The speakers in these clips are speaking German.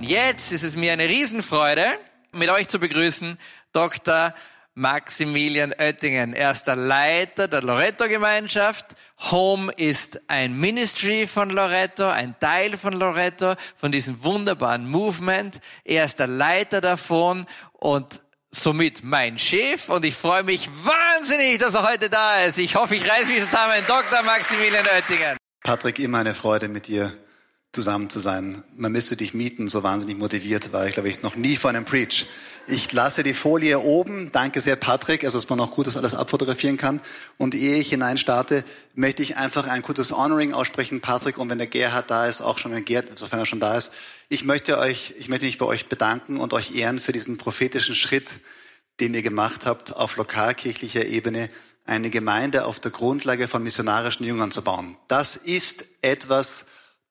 Jetzt ist es mir eine Riesenfreude, mit euch zu begrüßen, Dr. Maximilian Oettingen. Er ist der Leiter der Loretto-Gemeinschaft. Home ist ein Ministry von Loretto, ein Teil von Loretto, von diesem wunderbaren Movement. Er ist der Leiter davon und somit mein Chef und ich freue mich wahnsinnig, dass er heute da ist. Ich hoffe, ich reiße mich zusammen. Dr. Maximilian Oettingen. Patrick, immer eine Freude mit dir zusammen zu sein. Man müsste dich mieten, so wahnsinnig motiviert war ich, glaube ich, noch nie vor einem Preach. Ich lasse die Folie oben. Danke sehr, Patrick. Also, dass man auch gut das alles abfotografieren kann. Und ehe ich hinein starte, möchte ich einfach ein gutes Honoring aussprechen, Patrick. Und wenn der Gerhard da ist, auch schon ein Gerhard, sofern er schon da ist. Ich möchte euch, ich möchte mich bei euch bedanken und euch ehren für diesen prophetischen Schritt, den ihr gemacht habt, auf lokalkirchlicher Ebene eine Gemeinde auf der Grundlage von missionarischen Jüngern zu bauen. Das ist etwas,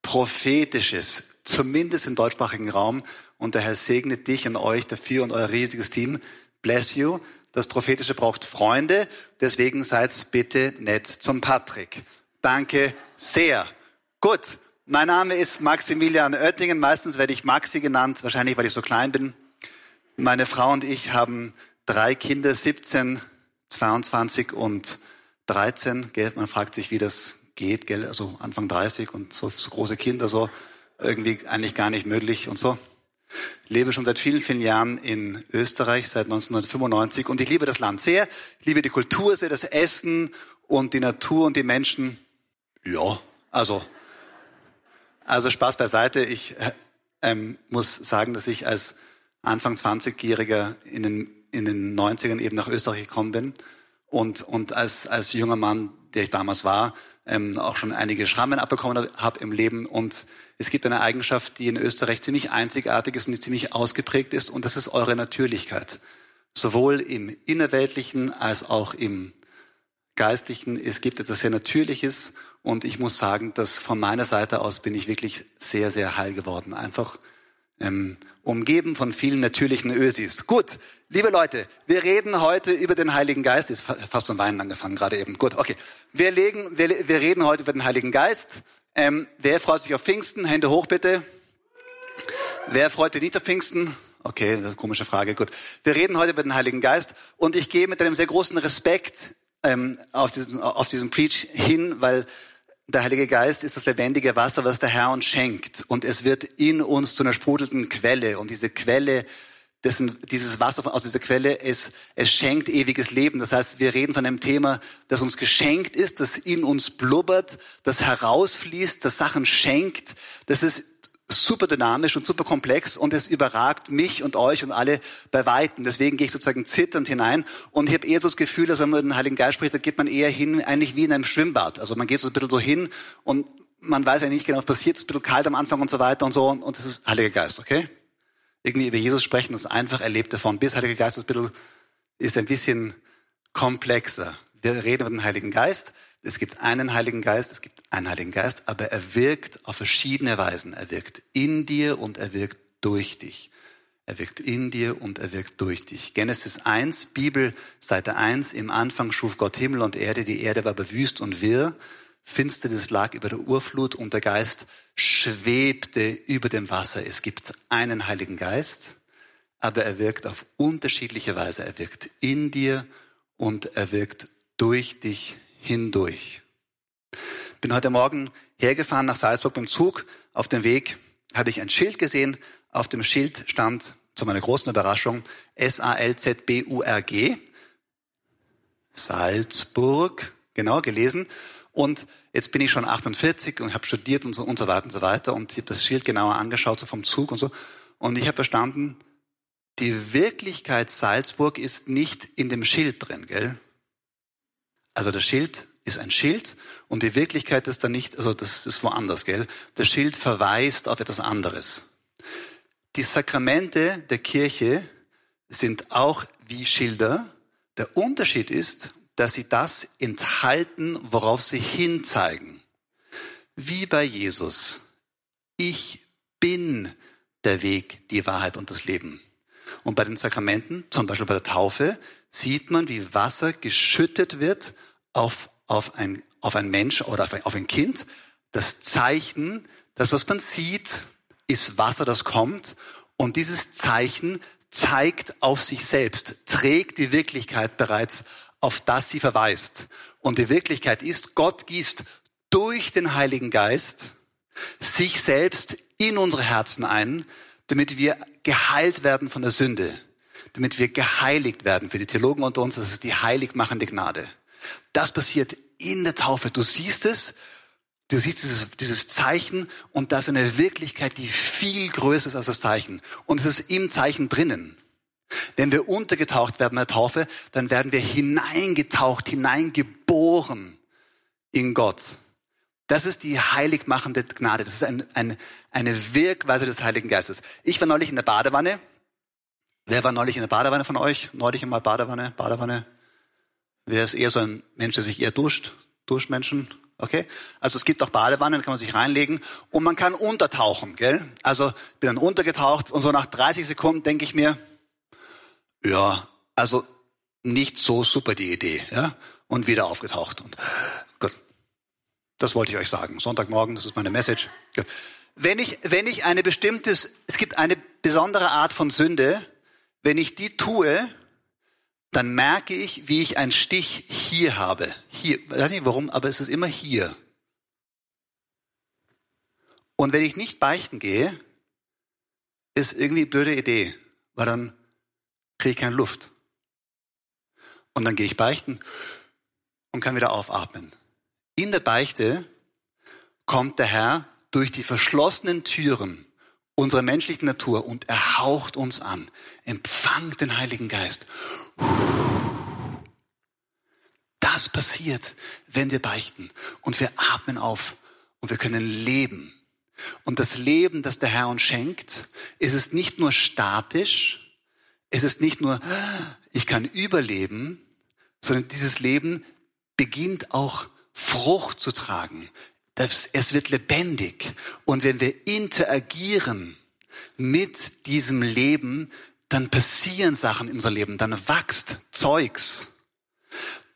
Prophetisches, zumindest im deutschsprachigen Raum. Und der Herr segnet dich und euch dafür und euer riesiges Team. Bless you. Das Prophetische braucht Freunde, deswegen seid bitte nett zum Patrick. Danke sehr. Gut, mein Name ist Maximilian Oettingen. Meistens werde ich Maxi genannt, wahrscheinlich weil ich so klein bin. Meine Frau und ich haben drei Kinder, 17, 22 und 13. Man fragt sich, wie das geht, gell, also Anfang 30 und so, so große Kinder, so irgendwie eigentlich gar nicht möglich und so. lebe schon seit vielen, vielen Jahren in Österreich, seit 1995 und ich liebe das Land sehr, liebe die Kultur sehr, das Essen und die Natur und die Menschen. Ja, also, also Spaß beiseite. Ich ähm, muss sagen, dass ich als Anfang 20-Jähriger in den, in den 90ern eben nach Österreich gekommen bin und, und als, als junger Mann, der ich damals war, ähm, auch schon einige Schrammen abbekommen habe im Leben. Und es gibt eine Eigenschaft, die in Österreich ziemlich einzigartig ist und die ziemlich ausgeprägt ist, und das ist eure Natürlichkeit. Sowohl im Innerweltlichen als auch im Geistlichen. Es gibt etwas sehr Natürliches und ich muss sagen, dass von meiner Seite aus bin ich wirklich sehr, sehr heil geworden. Einfach ähm, umgeben von vielen natürlichen Ösis. Gut, liebe Leute, wir reden heute über den Heiligen Geist. Ist fast zum Weinen angefangen gerade eben. Gut, okay. Wir, legen, wir, wir reden heute über den Heiligen Geist. Ähm, wer freut sich auf Pfingsten? Hände hoch bitte. Wer freut sich nicht auf Pfingsten? Okay, komische Frage. Gut. Wir reden heute über den Heiligen Geist und ich gehe mit einem sehr großen Respekt ähm, auf, diesen, auf diesen Preach hin, weil der Heilige Geist ist das lebendige Wasser, was der Herr uns schenkt. Und es wird in uns zu einer sprudelnden Quelle. Und diese Quelle, dessen, dieses Wasser aus dieser Quelle, es, es schenkt ewiges Leben. Das heißt, wir reden von einem Thema, das uns geschenkt ist, das in uns blubbert, das herausfließt, das Sachen schenkt. Das ist super dynamisch und super komplex und es überragt mich und euch und alle bei Weitem. Deswegen gehe ich sozusagen zitternd hinein und ich habe eher so das Gefühl, dass wenn man mit dem Heiligen Geist spricht, da geht man eher hin, eigentlich wie in einem Schwimmbad. Also man geht so ein bisschen so hin und man weiß ja nicht genau, was passiert, es ist ein bisschen kalt am Anfang und so weiter und so und das ist Heiliger Geist, okay? Irgendwie über Jesus sprechen, das ist einfach erlebt davon. Bis Heiliger Geist ist ein bisschen, ist ein bisschen komplexer. Wir reden über den Heiligen Geist. Es gibt einen Heiligen Geist, es gibt einen Heiligen Geist, aber er wirkt auf verschiedene Weisen. Er wirkt in dir und er wirkt durch dich. Er wirkt in dir und er wirkt durch dich. Genesis 1, Bibel, Seite 1, im Anfang schuf Gott Himmel und Erde, die Erde war bewüst und wirr, Finsternis lag über der Urflut und der Geist schwebte über dem Wasser. Es gibt einen Heiligen Geist, aber er wirkt auf unterschiedliche Weise. Er wirkt in dir und er wirkt durch dich hindurch. Bin heute Morgen hergefahren nach Salzburg beim Zug. Auf dem Weg habe ich ein Schild gesehen. Auf dem Schild stand zu meiner großen Überraschung S-A-L-Z-B-U-R-G. Salzburg, genau gelesen. Und jetzt bin ich schon 48 und habe studiert und so, und so weiter und so weiter. Und ich habe das Schild genauer angeschaut, so vom Zug und so. Und ich habe verstanden, die Wirklichkeit Salzburg ist nicht in dem Schild drin, gell? Also das Schild ist ein Schild und die Wirklichkeit ist dann nicht, also das ist woanders, gell? Das Schild verweist auf etwas anderes. Die Sakramente der Kirche sind auch wie Schilder. Der Unterschied ist, dass sie das enthalten, worauf sie hinzeigen. Wie bei Jesus. Ich bin der Weg, die Wahrheit und das Leben. Und bei den Sakramenten, zum Beispiel bei der Taufe, sieht man, wie Wasser geschüttet wird auf, auf, ein, auf ein Mensch oder auf ein, auf ein Kind. Das Zeichen, das, was man sieht, ist Wasser, das kommt. Und dieses Zeichen zeigt auf sich selbst, trägt die Wirklichkeit bereits, auf das sie verweist. Und die Wirklichkeit ist, Gott gießt durch den Heiligen Geist sich selbst in unsere Herzen ein, damit wir geheilt werden von der Sünde, damit wir geheiligt werden. Für die Theologen unter uns, das ist die heiligmachende Gnade. Das passiert in der Taufe. Du siehst es, du siehst dieses, dieses Zeichen und das ist eine Wirklichkeit, die viel größer ist als das Zeichen. Und es ist im Zeichen drinnen. Wenn wir untergetaucht werden in der Taufe, dann werden wir hineingetaucht, hineingeboren in Gott. Das ist die heiligmachende Gnade. Das ist ein, ein, eine Wirkweise des Heiligen Geistes. Ich war neulich in der Badewanne. Wer war neulich in der Badewanne von euch? Neulich einmal Badewanne, Badewanne. Wer ist eher so ein Mensch, der sich eher duscht? Duschmenschen? Okay? Also es gibt auch Badewannen, da kann man sich reinlegen und man kann untertauchen, gell? Also bin dann untergetaucht und so nach 30 Sekunden denke ich mir, ja, also nicht so super die Idee, ja? Und wieder aufgetaucht und gut. Das wollte ich euch sagen. Sonntagmorgen, das ist meine Message. Wenn ich, wenn ich eine bestimmte, es gibt eine besondere Art von Sünde, wenn ich die tue, dann merke ich, wie ich einen Stich hier habe. Hier, ich weiß nicht warum, aber es ist immer hier. Und wenn ich nicht beichten gehe, ist irgendwie eine blöde Idee, weil dann kriege ich keine Luft. Und dann gehe ich beichten und kann wieder aufatmen. In der Beichte kommt der Herr durch die verschlossenen Türen unserer menschlichen Natur und er haucht uns an. Empfangt den Heiligen Geist. Das passiert, wenn wir beichten und wir atmen auf und wir können leben. Und das Leben, das der Herr uns schenkt, ist es nicht nur statisch, es ist nicht nur, ich kann überleben, sondern dieses Leben beginnt auch Frucht zu tragen. Es wird lebendig. Und wenn wir interagieren mit diesem Leben, dann passieren Sachen in unserem Leben, dann wächst Zeugs.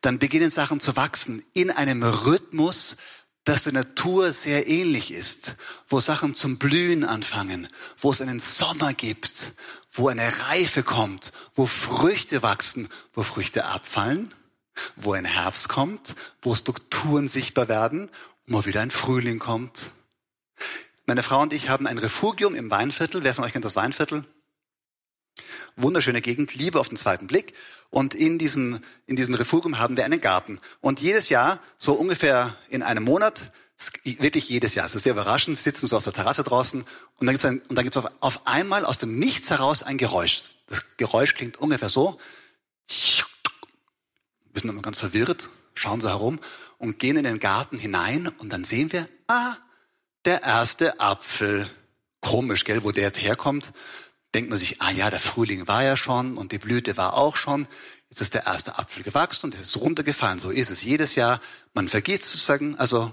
Dann beginnen Sachen zu wachsen in einem Rhythmus, das der Natur sehr ähnlich ist, wo Sachen zum Blühen anfangen, wo es einen Sommer gibt, wo eine Reife kommt, wo Früchte wachsen, wo Früchte abfallen. Wo ein Herbst kommt, wo Strukturen sichtbar werden wo wieder ein Frühling kommt. Meine Frau und ich haben ein Refugium im Weinviertel. Wer von euch kennt das Weinviertel? Wunderschöne Gegend, Liebe auf den zweiten Blick. Und in diesem, in diesem Refugium haben wir einen Garten. Und jedes Jahr, so ungefähr in einem Monat, wirklich jedes Jahr, es ist sehr überraschend, sitzen so auf der Terrasse draußen und dann gibt es und dann gibt's auf, auf einmal aus dem Nichts heraus ein Geräusch. Das Geräusch klingt ungefähr so wir sind immer ganz verwirrt, schauen so herum und gehen in den Garten hinein und dann sehen wir, ah, der erste Apfel. Komisch, gell, wo der jetzt herkommt. Denkt man sich, ah ja, der Frühling war ja schon und die Blüte war auch schon. Jetzt ist der erste Apfel gewachsen und ist runtergefallen. So ist es jedes Jahr. Man vergisst sozusagen, also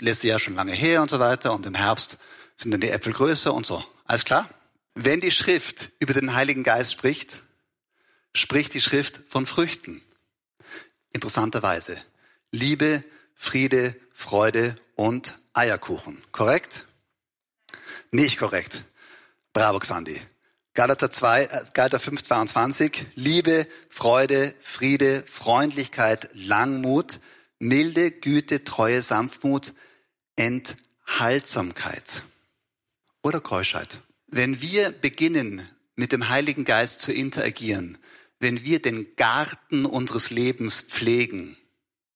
letztes Jahr schon lange her und so weiter und im Herbst sind dann die Äpfel größer und so. Alles klar? Wenn die Schrift über den Heiligen Geist spricht, spricht die Schrift von Früchten. Interessanterweise. Liebe, Friede, Freude und Eierkuchen. Korrekt? Nicht korrekt. Bravo, Xandi. Galater 2, äh, Galater 5, 22. Liebe, Freude, Friede, Freundlichkeit, Langmut, Milde, Güte, Treue, Sanftmut, Enthaltsamkeit oder Keuschheit. Wenn wir beginnen, mit dem Heiligen Geist zu interagieren, wenn wir den Garten unseres Lebens pflegen,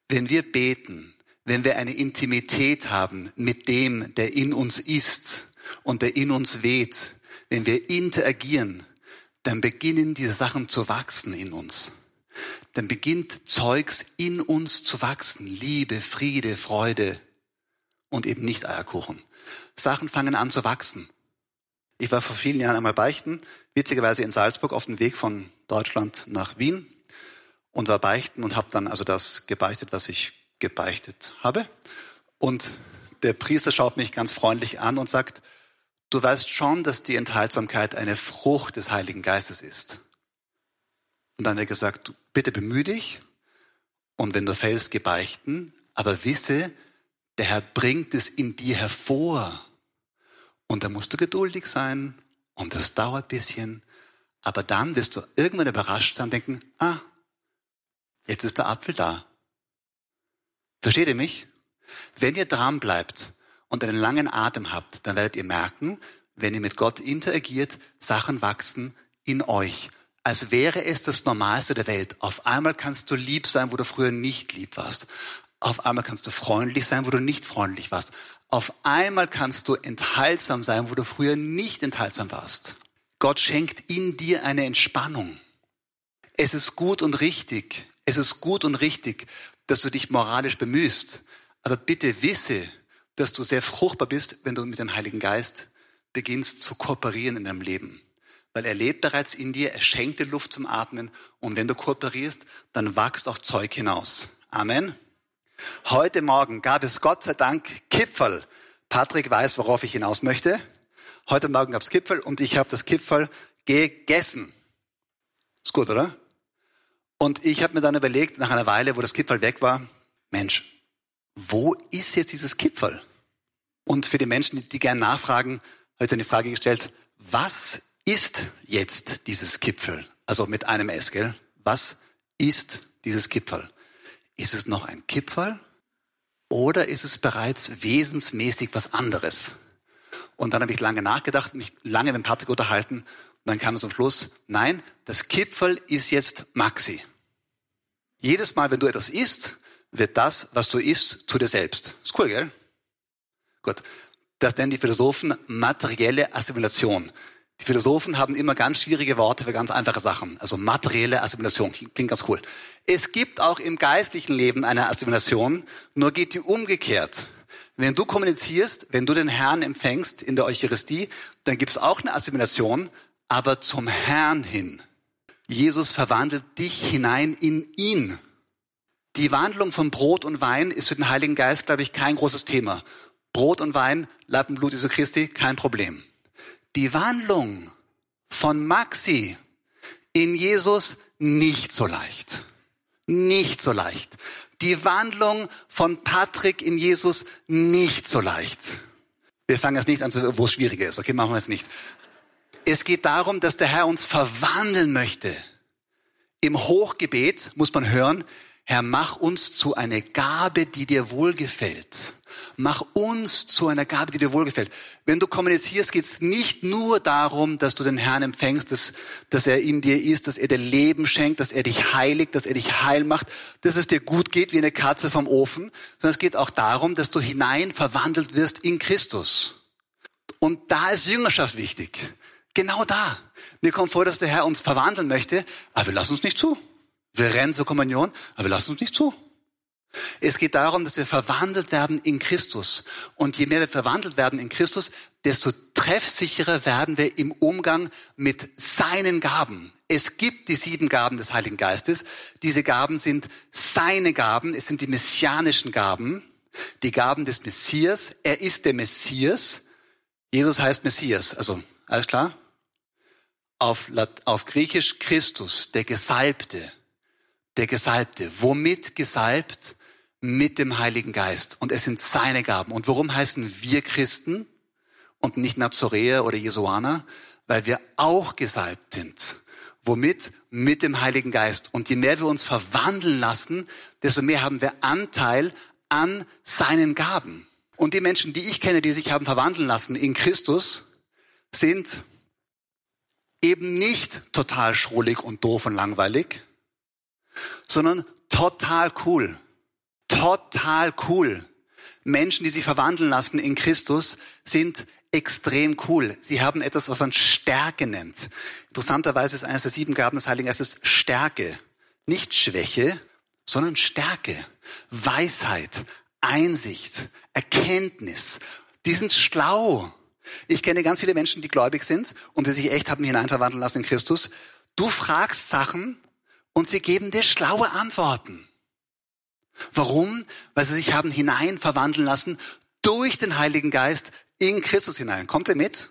wenn wir beten, wenn wir eine Intimität haben mit dem, der in uns ist und der in uns weht, wenn wir interagieren, dann beginnen diese Sachen zu wachsen in uns. Dann beginnt Zeugs in uns zu wachsen. Liebe, Friede, Freude und eben nicht Eierkuchen. Sachen fangen an zu wachsen. Ich war vor vielen Jahren einmal beichten, witzigerweise in Salzburg auf dem Weg von Deutschland nach Wien und war beichten und habe dann also das gebeichtet, was ich gebeichtet habe. Und der Priester schaut mich ganz freundlich an und sagt, du weißt schon, dass die Enthaltsamkeit eine Frucht des Heiligen Geistes ist. Und dann hat er gesagt, bitte bemühe dich und wenn du fällst, gebeichten, aber wisse, der Herr bringt es in dir hervor Und da musst du geduldig sein und das dauert ein bisschen. Aber dann wirst du irgendwann überrascht sein und denken, ah, jetzt ist der Apfel da. Versteht ihr mich? Wenn ihr dran bleibt und einen langen Atem habt, dann werdet ihr merken, wenn ihr mit Gott interagiert, Sachen wachsen in euch. Als wäre es das Normalste der Welt. Auf einmal kannst du lieb sein, wo du früher nicht lieb warst. Auf einmal kannst du freundlich sein, wo du nicht freundlich warst. Auf einmal kannst du enthaltsam sein, wo du früher nicht enthaltsam warst. Gott schenkt in dir eine Entspannung. Es ist gut und richtig. Es ist gut und richtig, dass du dich moralisch bemühst. Aber bitte wisse, dass du sehr fruchtbar bist, wenn du mit dem Heiligen Geist beginnst zu kooperieren in deinem Leben. Weil er lebt bereits in dir, er schenkt dir Luft zum Atmen und wenn du kooperierst, dann wächst auch Zeug hinaus. Amen. Heute Morgen gab es Gott sei Dank Kipferl. Patrick weiß, worauf ich hinaus möchte. Heute Morgen gab es Kipferl und ich habe das Kipferl gegessen. Ist gut, oder? Und ich habe mir dann überlegt, nach einer Weile, wo das Kipferl weg war, Mensch, wo ist jetzt dieses Kipferl? Und für die Menschen, die gerne nachfragen, dann die Frage gestellt, was ist jetzt dieses Kipferl? Also mit einem S, gell? Was ist dieses Kipferl? Ist es noch ein Kipferl oder ist es bereits wesensmäßig was anderes? Und dann habe ich lange nachgedacht, mich lange mit Patrick unterhalten dann kam es zum Schluss, nein, das Kipferl ist jetzt Maxi. Jedes Mal, wenn du etwas isst, wird das, was du isst, zu dir selbst. Ist cool, gell? Gut. Das nennen die Philosophen materielle Assimilation. Die Philosophen haben immer ganz schwierige Worte für ganz einfache Sachen. Also materielle Assimilation klingt ganz cool. Es gibt auch im geistlichen Leben eine Assimilation, nur geht die umgekehrt. Wenn du kommunizierst, wenn du den Herrn empfängst in der Eucharistie, dann gibt es auch eine Assimilation, aber zum Herrn hin. Jesus verwandelt dich hinein in ihn. Die Wandlung von Brot und Wein ist für den Heiligen Geist, glaube ich, kein großes Thema. Brot und Wein, Leib und Blut Jesu Christi, kein Problem. Die Wandlung von Maxi in Jesus nicht so leicht. Nicht so leicht. Die Wandlung von Patrick in Jesus nicht so leicht. Wir fangen jetzt nicht an, wo es schwieriger ist. Okay, machen wir es nicht. Es geht darum, dass der Herr uns verwandeln möchte. Im Hochgebet muss man hören, Herr, mach uns zu einer Gabe, die dir wohlgefällt. Mach uns zu einer Gabe, die dir wohlgefällt. Wenn du kommunizierst, geht es nicht nur darum, dass du den Herrn empfängst, dass, dass er in dir ist, dass er dir Leben schenkt, dass er dich heiligt, dass er dich heil macht, dass es dir gut geht wie eine Katze vom Ofen, sondern es geht auch darum, dass du hinein verwandelt wirst in Christus. Und da ist Jüngerschaft wichtig. Genau da. Mir kommt vor, dass der Herr uns verwandeln möchte, aber wir lassen uns nicht zu. Wir rennen zur Kommunion, aber wir lassen uns nicht zu. Es geht darum, dass wir verwandelt werden in Christus. Und je mehr wir verwandelt werden in Christus, desto treffsicherer werden wir im Umgang mit seinen Gaben. Es gibt die sieben Gaben des Heiligen Geistes. Diese Gaben sind seine Gaben. Es sind die messianischen Gaben. Die Gaben des Messias. Er ist der Messias. Jesus heißt Messias. Also, alles klar? Auf, auf Griechisch Christus, der Gesalbte der Gesalbte. Womit gesalbt? Mit dem Heiligen Geist. Und es sind seine Gaben. Und warum heißen wir Christen und nicht Nazoräer oder Jesuaner? Weil wir auch gesalbt sind. Womit? Mit dem Heiligen Geist. Und je mehr wir uns verwandeln lassen, desto mehr haben wir Anteil an seinen Gaben. Und die Menschen, die ich kenne, die sich haben verwandeln lassen in Christus, sind eben nicht total schrullig und doof und langweilig, sondern total cool. Total cool. Menschen, die sich verwandeln lassen in Christus, sind extrem cool. Sie haben etwas, was man Stärke nennt. Interessanterweise ist eines der sieben Gaben des Heiligen Geistes Stärke. Nicht Schwäche, sondern Stärke. Weisheit, Einsicht, Erkenntnis. Die sind schlau. Ich kenne ganz viele Menschen, die gläubig sind und die sich echt haben hineinverwandeln lassen in Christus. Du fragst Sachen und sie geben dir schlaue Antworten. Warum? Weil sie sich haben hinein verwandeln lassen durch den Heiligen Geist in Christus hinein. Kommt ihr mit?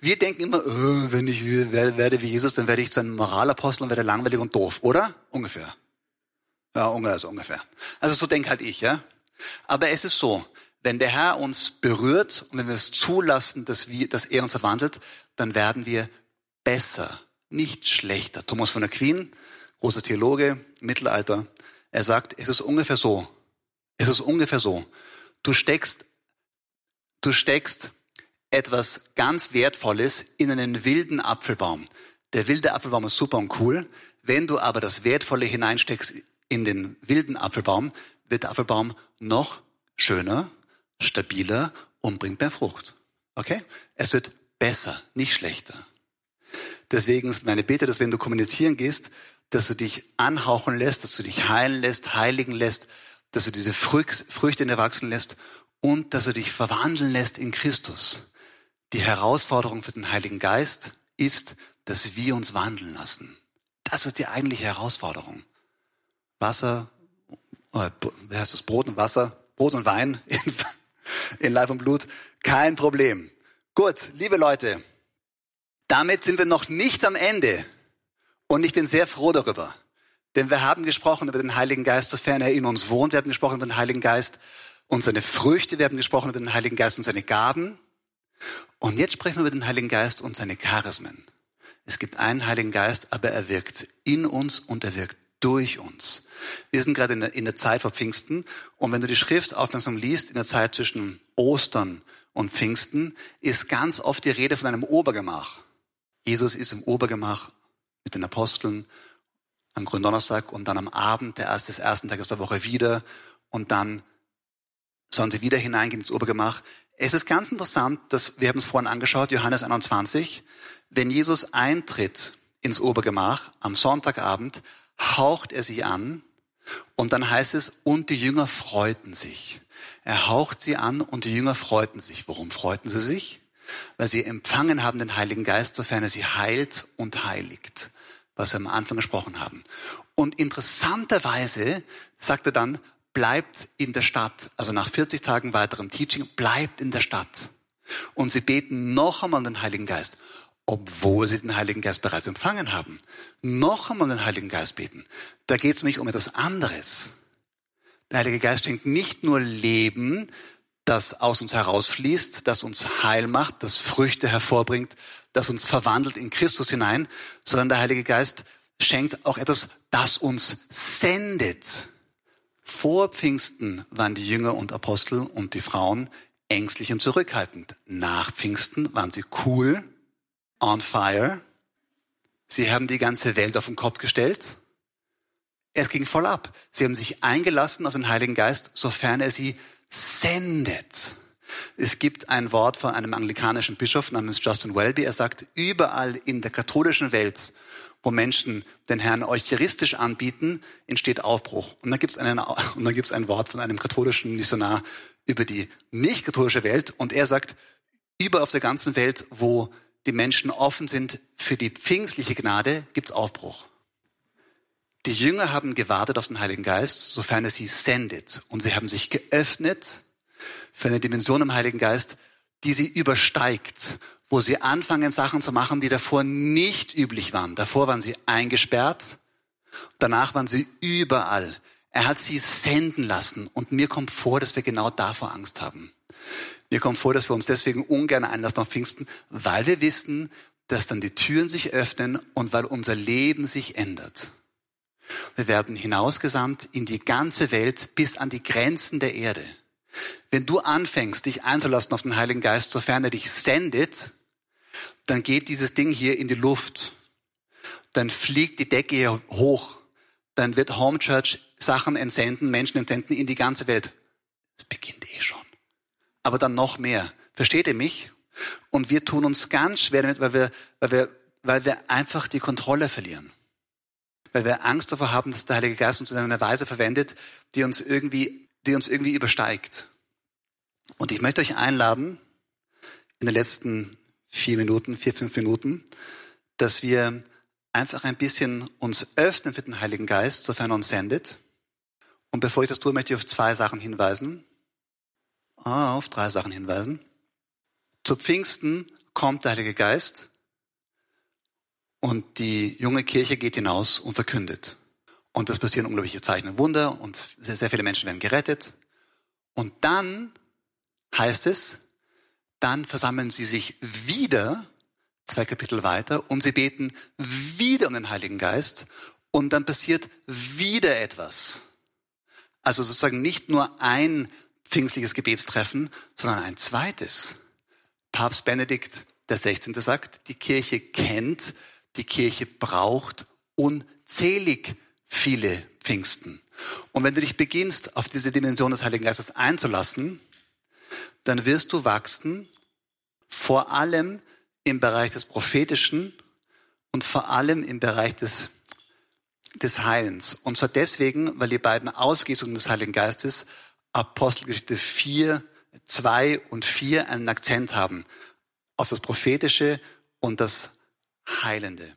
Wir denken immer, oh, wenn ich werde wie Jesus, dann werde ich zu einem Moralapostel und werde langweilig und doof, oder? Ungefähr. Ja, also ungefähr. Also so denke halt ich, ja. Aber es ist so, wenn der Herr uns berührt und wenn wir es zulassen, dass, wir, dass er uns verwandelt, dann werden wir besser, nicht schlechter. Thomas von Aquin, großer Theologe, Mittelalter, er sagt, es ist ungefähr so, es ist ungefähr so, du steckst, du steckst etwas ganz Wertvolles in einen wilden Apfelbaum. Der wilde Apfelbaum ist super und cool. Wenn du aber das Wertvolle hineinsteckst in den wilden Apfelbaum, wird der Apfelbaum noch schöner, stabiler und bringt mehr Frucht. Okay? Es wird besser, nicht schlechter. Deswegen ist meine Bitte, dass wenn du kommunizieren gehst, dass du dich anhauchen lässt, dass du dich heilen lässt, heiligen lässt, dass du diese Früchte in dir wachsen lässt und dass du dich verwandeln lässt in Christus. Die Herausforderung für den Heiligen Geist ist, dass wir uns wandeln lassen. Das ist die eigentliche Herausforderung. Wasser, äh, wie heißt das, Brot und Wasser, Brot und Wein in, in Leib und Blut, kein Problem. Gut, liebe Leute, damit sind wir noch nicht am Ende. Und ich bin sehr froh darüber. Denn wir haben gesprochen über den Heiligen Geist, sofern er in uns wohnt. Wir haben gesprochen über den Heiligen Geist und seine Früchte. Wir haben gesprochen über den Heiligen Geist und seine Gaben. Und jetzt sprechen wir über den Heiligen Geist und seine Charismen. Es gibt einen Heiligen Geist, aber er wirkt in uns und er wirkt durch uns. Wir sind gerade in der, in der Zeit vor Pfingsten und wenn du die Schrift aufmerksam liest, in der Zeit zwischen Ostern und Pfingsten, ist ganz oft die Rede von einem Obergemach. Jesus ist im Obergemach mit den Aposteln am Gründonnerstag und dann am Abend der erste, des ersten Tages der Woche wieder und dann sollen sie wieder hineingehen ins Obergemach. Es ist ganz interessant, dass wir haben es vorhin angeschaut, Johannes 21, wenn Jesus eintritt ins Obergemach am Sonntagabend, haucht er sie an und dann heißt es, und die Jünger freuten sich. Er haucht sie an und die Jünger freuten sich. Warum freuten sie sich? Weil sie empfangen haben den Heiligen Geist, sofern er sie heilt und heiligt, was wir am Anfang gesprochen haben. Und interessanterweise sagt er dann, bleibt in der Stadt. Also nach 40 Tagen weiterem Teaching, bleibt in der Stadt. Und sie beten noch einmal den Heiligen Geist, obwohl sie den Heiligen Geist bereits empfangen haben. Noch einmal den Heiligen Geist beten. Da geht es nämlich um etwas anderes. Der Heilige Geist schenkt nicht nur Leben, das aus uns herausfließt, das uns heil macht, das Früchte hervorbringt, das uns verwandelt in Christus hinein, sondern der Heilige Geist schenkt auch etwas, das uns sendet. Vor Pfingsten waren die Jünger und Apostel und die Frauen ängstlich und zurückhaltend. Nach Pfingsten waren sie cool, on fire. Sie haben die ganze Welt auf den Kopf gestellt. Es ging voll ab. Sie haben sich eingelassen auf den Heiligen Geist, sofern er sie sendet. Es gibt ein Wort von einem anglikanischen Bischof namens Justin Welby. Er sagt, überall in der katholischen Welt, wo Menschen den Herrn eucharistisch anbieten, entsteht Aufbruch. Und dann gibt es ein Wort von einem katholischen Missionar über die nicht katholische Welt. Und er sagt, über auf der ganzen Welt, wo die Menschen offen sind für die pfingstliche Gnade, gibt es Aufbruch. Die Jünger haben gewartet auf den Heiligen Geist, sofern er sie sendet. Und sie haben sich geöffnet für eine Dimension im Heiligen Geist, die sie übersteigt, wo sie anfangen, Sachen zu machen, die davor nicht üblich waren. Davor waren sie eingesperrt, danach waren sie überall. Er hat sie senden lassen und mir kommt vor, dass wir genau davor Angst haben. Mir kommt vor, dass wir uns deswegen ungern einlassen auf Pfingsten, weil wir wissen, dass dann die Türen sich öffnen und weil unser Leben sich ändert. Wir werden hinausgesandt in die ganze Welt bis an die Grenzen der Erde. Wenn du anfängst, dich einzulassen auf den Heiligen Geist, sofern er dich sendet, dann geht dieses Ding hier in die Luft. Dann fliegt die Decke hier hoch. Dann wird Home Church Sachen entsenden, Menschen entsenden in die ganze Welt. Es beginnt eh schon. Aber dann noch mehr. Versteht ihr mich? Und wir tun uns ganz schwer damit, weil wir, weil wir, weil wir einfach die Kontrolle verlieren weil wir Angst davor haben, dass der Heilige Geist uns in einer Weise verwendet, die uns irgendwie, die uns irgendwie übersteigt. Und ich möchte euch einladen, in den letzten vier Minuten, vier, fünf Minuten, dass wir einfach ein bisschen uns öffnen für den Heiligen Geist, sofern er uns sendet. Und bevor ich das tue, möchte ich auf zwei Sachen hinweisen. Ah, auf drei Sachen hinweisen. Zu Pfingsten kommt der Heilige Geist und die junge Kirche geht hinaus und verkündet. Und das passieren unglaubliche Zeichen und Wunder und sehr, sehr viele Menschen werden gerettet. Und dann heißt es, dann versammeln sie sich wieder, zwei Kapitel weiter, und sie beten wieder um den Heiligen Geist und dann passiert wieder etwas. Also sozusagen nicht nur ein pfingstliches Gebetstreffen, sondern ein zweites. Papst Benedikt 16. sagt, die Kirche kennt, die Kirche braucht unzählig viele Pfingsten. Und wenn du dich beginnst, auf diese Dimension des Heiligen Geistes einzulassen, dann wirst du wachsen, vor allem im Bereich des Prophetischen und vor allem im Bereich des, des Heilens. Und zwar deswegen, weil die beiden Ausgießungen des Heiligen Geistes Apostelgeschichte 4, 2 und 4 einen Akzent haben auf das Prophetische und das Heilende.